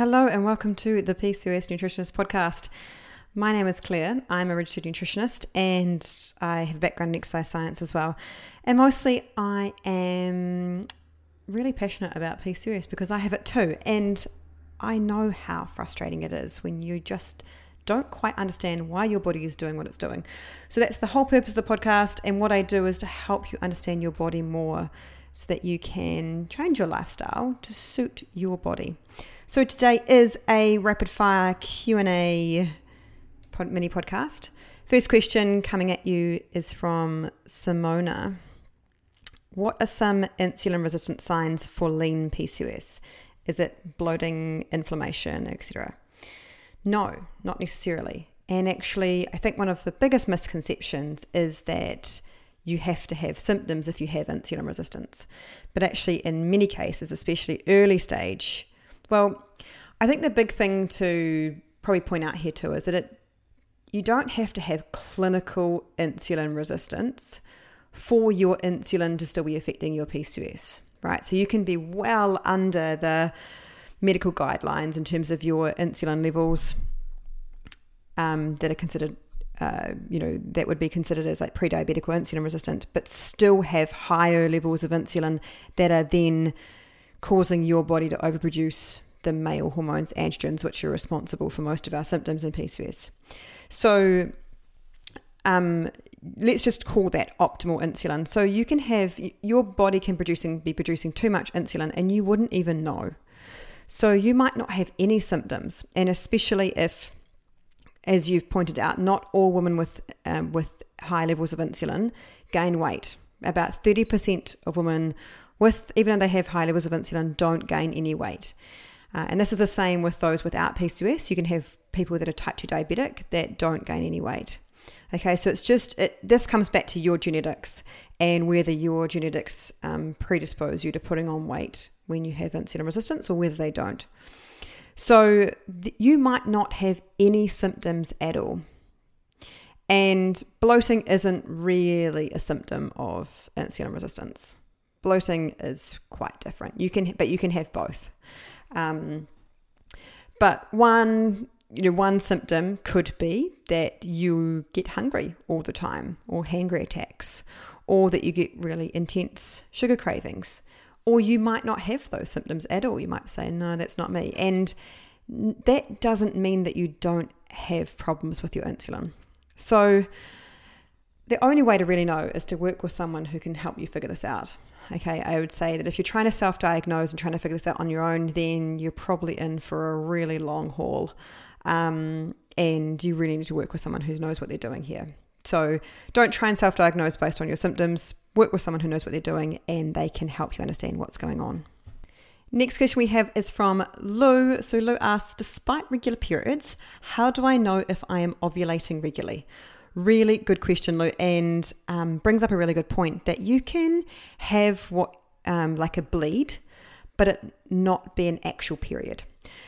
Hello, and welcome to the PCOS Nutritionist Podcast. My name is Claire. I'm a registered nutritionist and I have a background in exercise science as well. And mostly, I am really passionate about PCOS because I have it too. And I know how frustrating it is when you just don't quite understand why your body is doing what it's doing. So that's the whole purpose of the podcast. And what I do is to help you understand your body more so that you can change your lifestyle to suit your body. So today is a rapid fire Q&A mini podcast. First question coming at you is from Simona. What are some insulin resistant signs for lean PCOS? Is it bloating, inflammation, etc.? No, not necessarily. And actually, I think one of the biggest misconceptions is that you have to have symptoms if you have insulin resistance. But actually, in many cases, especially early stage, well, I think the big thing to probably point out here too is that it you don't have to have clinical insulin resistance for your insulin to still be affecting your PCOS, right? So you can be well under the medical guidelines in terms of your insulin levels um, that are considered, uh, you know, that would be considered as like pre-diabetic or insulin resistant, but still have higher levels of insulin that are then causing your body to overproduce the male hormones, androgens, which are responsible for most of our symptoms in PCOS. So, um, let's just call that optimal insulin. So you can have your body can producing be producing too much insulin, and you wouldn't even know. So you might not have any symptoms, and especially if, as you've pointed out, not all women with um, with high levels of insulin gain weight. About thirty percent of women with even though they have high levels of insulin don't gain any weight. Uh, and this is the same with those without PCOS. You can have people that are type 2 diabetic that don't gain any weight. Okay, so it's just, it, this comes back to your genetics and whether your genetics um, predispose you to putting on weight when you have insulin resistance or whether they don't. So th- you might not have any symptoms at all. And bloating isn't really a symptom of insulin resistance. Bloating is quite different. You can, but you can have both. Um, but one, you know, one symptom could be that you get hungry all the time, or hangry attacks, or that you get really intense sugar cravings or you might not have those symptoms at all. You might say, no, that's not me. And that doesn't mean that you don't have problems with your insulin. So, the only way to really know is to work with someone who can help you figure this out. Okay, I would say that if you're trying to self diagnose and trying to figure this out on your own, then you're probably in for a really long haul. Um, and you really need to work with someone who knows what they're doing here. So don't try and self diagnose based on your symptoms. Work with someone who knows what they're doing and they can help you understand what's going on. Next question we have is from Lou. So Lou asks, despite regular periods, how do I know if I am ovulating regularly? Really good question, Lou, and um, brings up a really good point that you can have what um, like a bleed, but it not be an actual period.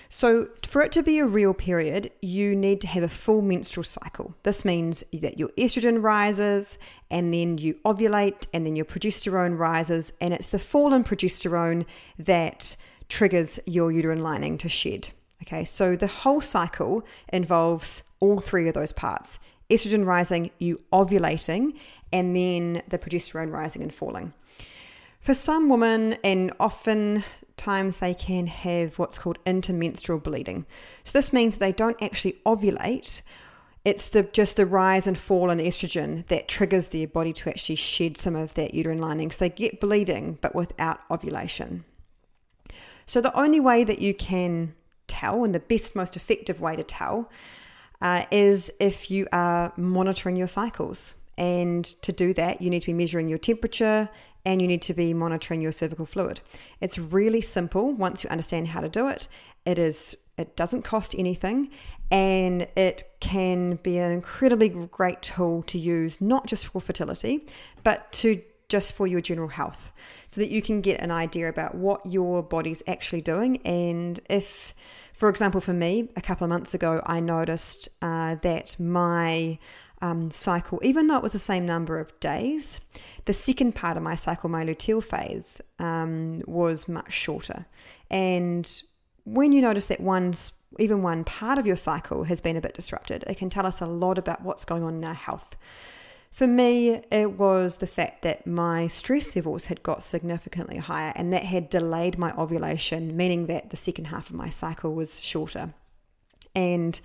So, for it to be a real period, you need to have a full menstrual cycle. This means that your estrogen rises and then you ovulate and then your progesterone rises, and it's the fall in progesterone that triggers your uterine lining to shed. Okay, so the whole cycle involves all three of those parts estrogen rising, you ovulating, and then the progesterone rising and falling. For some women, and often times they can have what's called intermenstrual bleeding. So this means they don't actually ovulate. It's the just the rise and fall in estrogen that triggers their body to actually shed some of that uterine lining. So they get bleeding but without ovulation. So the only way that you can tell, and the best, most effective way to tell, uh, is if you are monitoring your cycles. And to do that, you need to be measuring your temperature and you need to be monitoring your cervical fluid. It's really simple once you understand how to do it. It is it doesn't cost anything and it can be an incredibly great tool to use not just for fertility, but to just for your general health so that you can get an idea about what your body's actually doing and if for example for me a couple of months ago i noticed uh, that my um, cycle, even though it was the same number of days, the second part of my cycle, my luteal phase, um, was much shorter. And when you notice that one's even one part of your cycle has been a bit disrupted, it can tell us a lot about what's going on in our health. For me, it was the fact that my stress levels had got significantly higher and that had delayed my ovulation, meaning that the second half of my cycle was shorter. And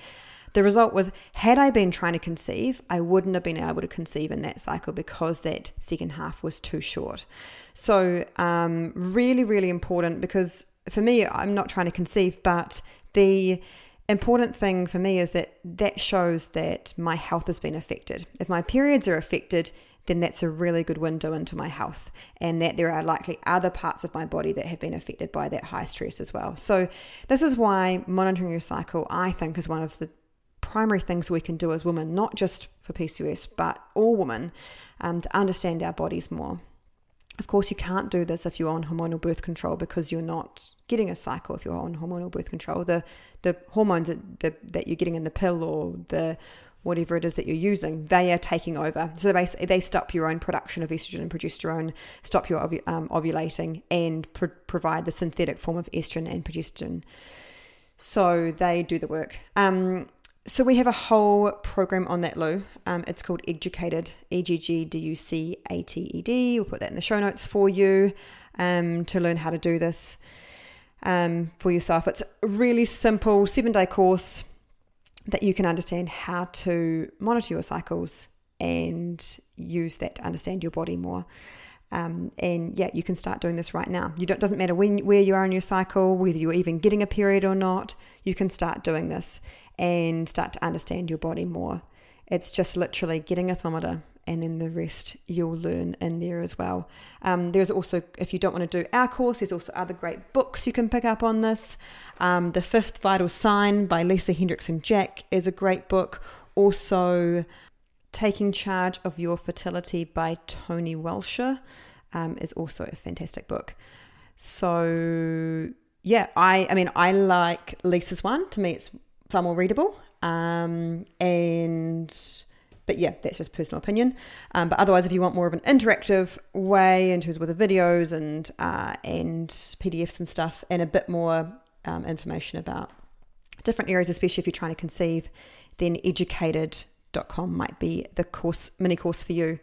the result was, had I been trying to conceive, I wouldn't have been able to conceive in that cycle because that second half was too short. So, um, really, really important because for me, I'm not trying to conceive, but the important thing for me is that that shows that my health has been affected. If my periods are affected, then that's a really good window into my health, and that there are likely other parts of my body that have been affected by that high stress as well. So, this is why monitoring your cycle, I think, is one of the primary things we can do as women, not just for PCOS, but all women, um, to understand our bodies more. Of course, you can't do this if you're on hormonal birth control because you're not getting a cycle if you're on hormonal birth control. The the hormones that, the, that you're getting in the pill or the whatever it is that you're using, they are taking over. So they they stop your own production of estrogen and progesterone, stop your um, ovulating, and provide the synthetic form of estrogen and progesterone. So they do the work. Um, so we have a whole program on that, Lou. Um, it's called Eggucated, E G G D U C A T E D. We'll put that in the show notes for you um, to learn how to do this um, for yourself. It's a really simple seven day course that you can understand how to monitor your cycles and use that to understand your body more. Um, and yeah, you can start doing this right now. You don't doesn't matter when where you are in your cycle, whether you're even getting a period or not. You can start doing this and start to understand your body more. It's just literally getting a thermometer and then the rest you'll learn in there as well. Um, there's also, if you don't want to do our course, there's also other great books you can pick up on this. Um, the Fifth Vital Sign by Lisa Hendrickson Jack is a great book. Also, Taking Charge of Your Fertility by Toni Weschler um, is also a fantastic book. So, yeah, I, I mean, I like Lisa's one. To me, it's far more readable. Um, and but yeah, that's just personal opinion. Um, but otherwise, if you want more of an interactive way in terms of the videos and uh, and PDFs and stuff, and a bit more um, information about different areas, especially if you're trying to conceive, then eggucated.com might be the course mini course for you.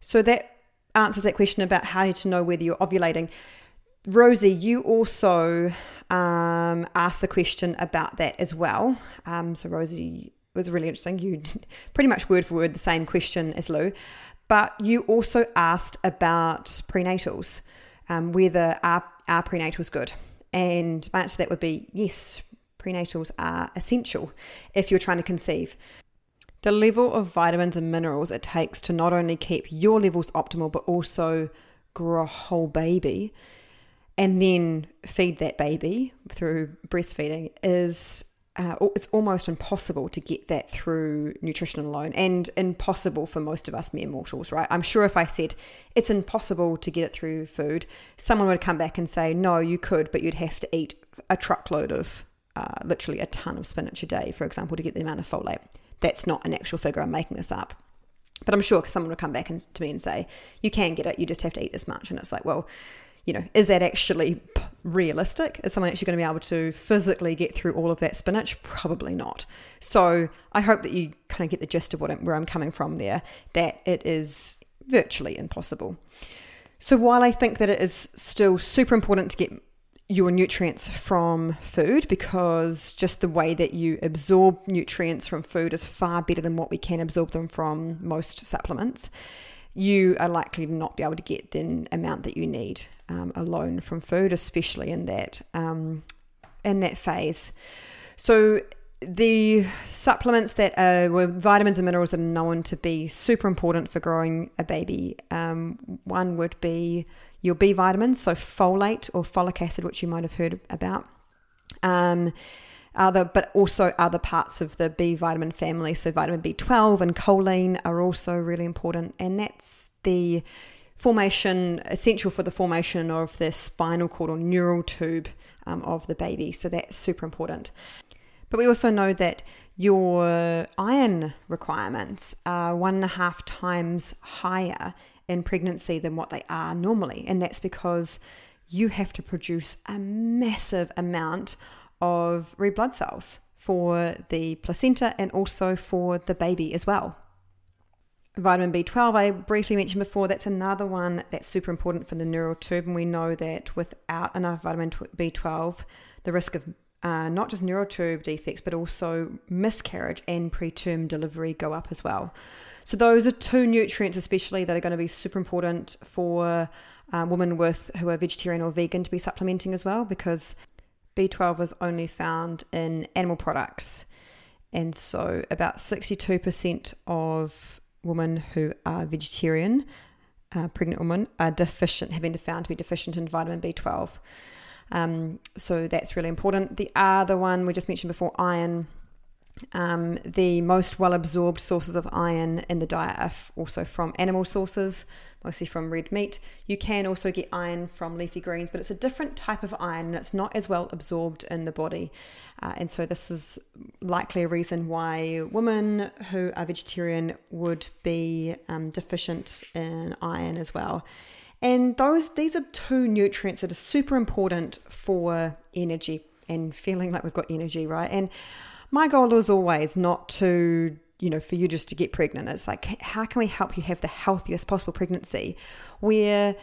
So that answers that question about how to know whether you're ovulating. Rosie, you also um, asked the question about that as well. Um, so, Rosie was really interesting. You pretty much word for word the same question as Lou, but you also asked about prenatals, um, whether our, our prenatals good. And my answer to that would be yes, prenatals are essential if you're trying to conceive. The level of vitamins and minerals it takes to not only keep your levels optimal, but also grow a whole baby and then feed that baby through breastfeeding is uh, it's almost impossible to get that through nutrition alone and impossible for most of us mere mortals, right? I'm sure if I said it's impossible to get it through food, someone would come back and say, no, you could, but you'd have to eat a truckload of uh, literally a ton of spinach a day, for example, to get the amount of folate. That's not an actual figure, I'm making this up. But I'm sure someone would come back and, to me and say, you can get it, you just have to eat this much. And it's like, well, you know, is that actually realistic? Is someone actually going to be able to physically get through all of that spinach? Probably not. So I hope that you kind of get the gist of what I'm, where I'm coming from there, that it is virtually impossible. So while I think that it is still super important to get your nutrients from food because just the way that you absorb nutrients from food is far better than what we can absorb them from most supplements you are likely to not be able to get the amount that you need um, alone from food, especially in that um, in that phase. So the supplements that are were vitamins and minerals that are known to be super important for growing a baby. Um, one would be your B vitamins, so folate or folic acid, which you might have heard about. Um, other, but also other parts of the B vitamin family. So vitamin B12 and choline are also really important, and that's the formation essential for the formation of the spinal cord or neural tube um, of the baby. So that's super important. But we also know that your iron requirements are one and a half times higher in pregnancy than what they are normally, and that's because you have to produce a massive amount of red blood cells for the placenta and also for the baby as well. Vitamin B12, I briefly mentioned before, that's another one that's super important for the neural tube. And we know that without enough vitamin B12, the risk of uh, not just neural tube defects, but also miscarriage and preterm delivery go up as well. So, those are two nutrients, especially, that are going to be super important for uh, women with who are vegetarian or vegan to be supplementing as well, because B12 was only found in animal products. And so, about 62% of women who are vegetarian, uh, pregnant women, are deficient, have been found to be deficient in vitamin B12. Um, so that's really important. The other one we just mentioned before, iron. Um, the most well absorbed sources of iron in the diet are also from animal sources, mostly from red meat. You can also get iron from leafy greens, but it's a different type of iron and it's not as well absorbed in the body. Uh, and so, this is likely a reason why women who are vegetarian would be um, deficient in iron as well. And those these are two nutrients that are super important for energy and feeling like we've got energy, right? And my goal is always not to you know, for you just to get pregnant. It's like, how can we help you have the healthiest possible pregnancy where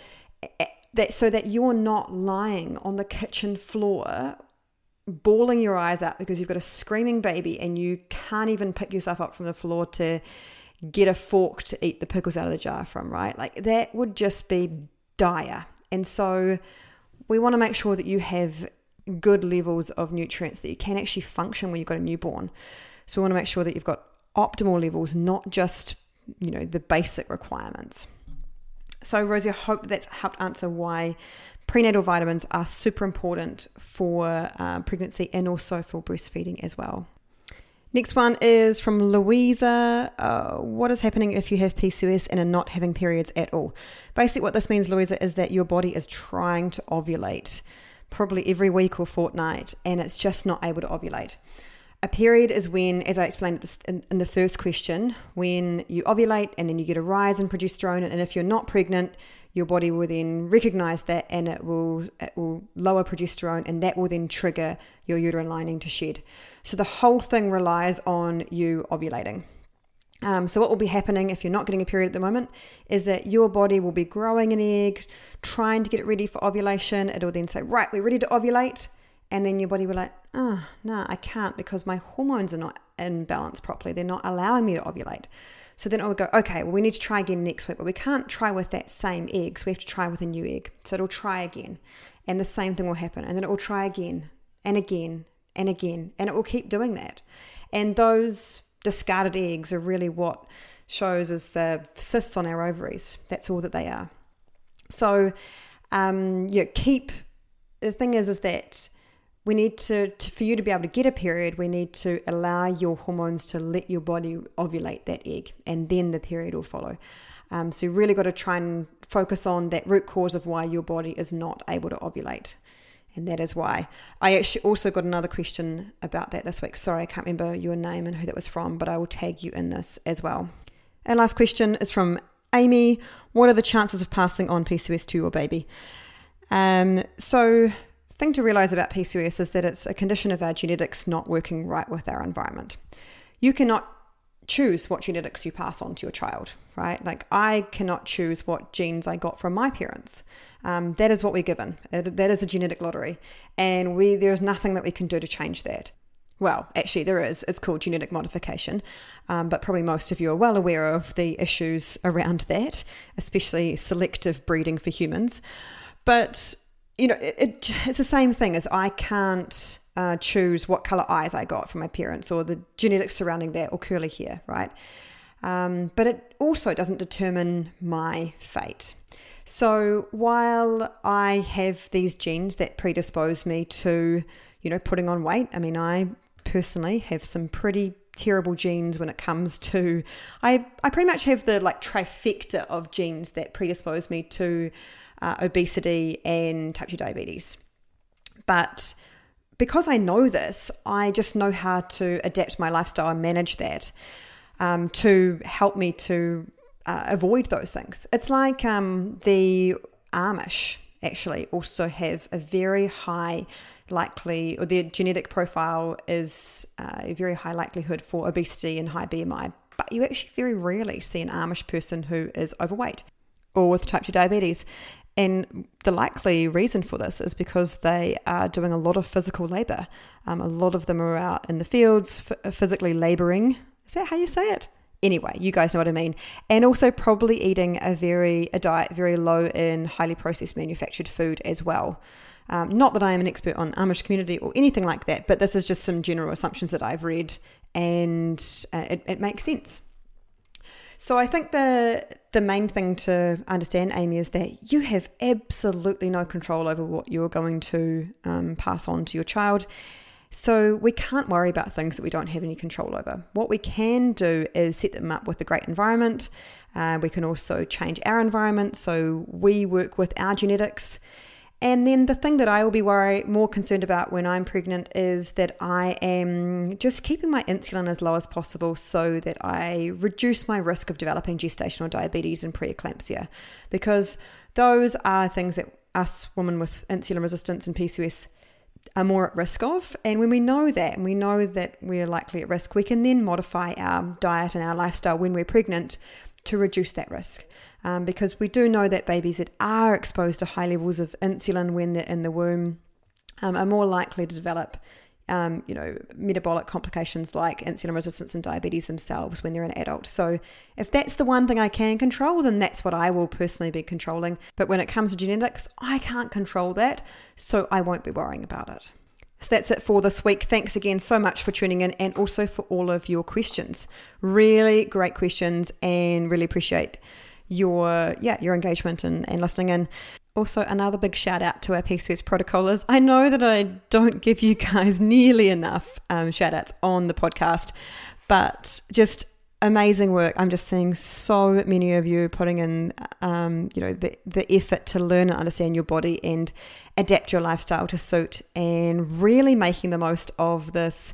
eh, that so that you're not lying on the kitchen floor bawling your eyes out because you've got a screaming baby and you can't even pick yourself up from the floor to get a fork to eat the pickles out of the jar from, right? Like that would just be dire. And so we want to make sure that you have good levels of nutrients that you can actually function when you've got a newborn. So we want to make sure that you've got optimal levels, not just, you know, the basic requirements. So Rosie, I hope that's helped answer why prenatal vitamins are super important for uh, pregnancy and also for breastfeeding as well. Next one is from Louisa. Uh, what is happening if you have PCOS and are not having periods at all? Basically, what this means, Louisa, is that your body is trying to ovulate probably every week or fortnight and it's just not able to ovulate. A period is when, as I explained in the first question, when you ovulate and then you get a rise in progesterone. And if you're not pregnant, your body will then recognize that and it will it will lower progesterone and that will then trigger your uterine lining to shed. So the whole thing relies on you ovulating. Um, so what will be happening if you're not getting a period at the moment is that your body will be growing an egg, trying to get it ready for ovulation. It'll then say, right, we're ready to ovulate. And then your body will like, oh, no, I can't because my hormones are not in balance properly. They're not allowing me to ovulate. So then it would go, okay, well, we need to try again next week, but we can't try with that same egg. So we have to try with a new egg. So it'll try again. And the same thing will happen. And then it will try again and again and again. And it will keep doing that. And those discarded eggs are really what shows as the cysts on our ovaries. That's all that they are. So, um, yeah, keep. The thing is, is that we need to, to, for you to be able to get a period we need to allow your hormones to let your body ovulate that egg and then the period will follow um, so you really got to try and focus on that root cause of why your body is not able to ovulate and that is why. I actually also got another question about that this week. Sorry i can't remember your name and who that was from but i will tag you in this as well. And last question is from amy. What are the chances of passing on pcos to your baby? Um, so thing to realize about PCOS is that it's a condition of our genetics not working right with our environment. You cannot choose what genetics you pass on to your child, right? Like I cannot choose what genes I got from my parents. Um, that is what we're given. It, that is a genetic lottery, and we there's nothing that we can do to change that. Well, actually, there is. It's called genetic modification, um, but probably most of you are well aware of the issues around that, especially selective breeding for humans. But you know, it, it, it's the same thing as I can't uh, choose what color eyes I got from my parents or the genetics surrounding that or curly hair, right? Um, but it also doesn't determine my fate. So while I have these genes that predispose me to, you know, putting on weight, I mean, I personally have some pretty terrible genes when it comes to I I pretty much have the like trifecta of genes that predispose me to uh, obesity and type 2 diabetes. But because I know this, I just know how to adapt my lifestyle and manage that um, to help me to uh, avoid those things. It's like um, the Amish actually also have a very high likely, or their genetic profile is uh, a very high likelihood for obesity and high BMI. But you actually very rarely see an Amish person who is overweight or with type 2 diabetes. And the likely reason for this is because they are doing a lot of physical labor. Um, a lot of them are out in the fields, f- physically laboring. Is that how you say it? Anyway, you guys know what I mean. And also probably eating a very a diet very low in highly processed manufactured food as well. Um, not that I am an expert on Amish community or anything like that, but this is just some general assumptions that I've read, and uh, it, it makes sense. So I think the the main thing to understand, Amy, is that you have absolutely no control over what you're going to um, pass on to your child. So we can't worry about things that we don't have any control over. What we can do is set them up with a great environment. Uh, we can also change our environment. So we work with our genetics and then the thing that I will be worried, more concerned about when I'm pregnant is that I am just keeping my insulin as low as possible so that I reduce my risk of developing gestational diabetes and preeclampsia, because those are things that us women with insulin resistance and PCOS are more at risk of. And when we know that, and we know that we're likely at risk, we can then modify our diet and our lifestyle when we're pregnant to reduce that risk um, because we do know that babies that are exposed to high levels of insulin when they're in the womb um, are more likely to develop. Um, you know, metabolic complications like insulin resistance and diabetes themselves when they're an adult. So, if that's the one thing I can control, then that's what I will personally be controlling. But when it comes to genetics, I can't control that, so I won't be worrying about it. So that's it for this week. Thanks again so much for tuning in and also for all of your questions. Really great questions and really appreciate your yeah your engagement and, and listening in. Also, another big shout out to our PCOS protocolers. I know that I don't give you guys nearly enough um, shout outs on the podcast, but just amazing work. I'm just seeing so many of you putting in, um, you know, the, the effort to learn and understand your body and adapt your lifestyle to suit and really making the most of this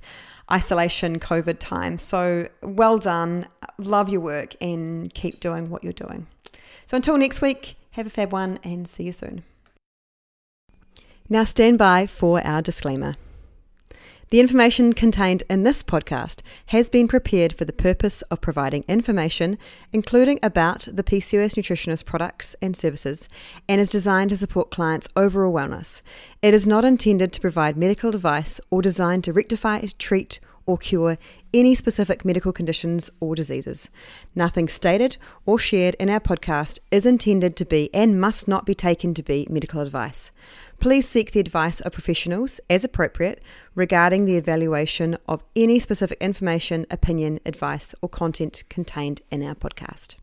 isolation COVID time. So well done. Love your work and keep doing what you're doing. So until next week, have a fab one and see you soon. Now stand by for our disclaimer. The information contained in this podcast has been prepared for the purpose of providing information, including about the PCOS nutritionist products and services, and is designed to support clients' overall wellness. It is not intended to provide medical advice or designed to rectify, treat, or cure any specific medical conditions or diseases. Nothing stated or shared in our podcast is intended to be and must not be taken to be medical advice. Please seek the advice of professionals as appropriate regarding the evaluation of any specific information, opinion, advice, or content contained in our podcast.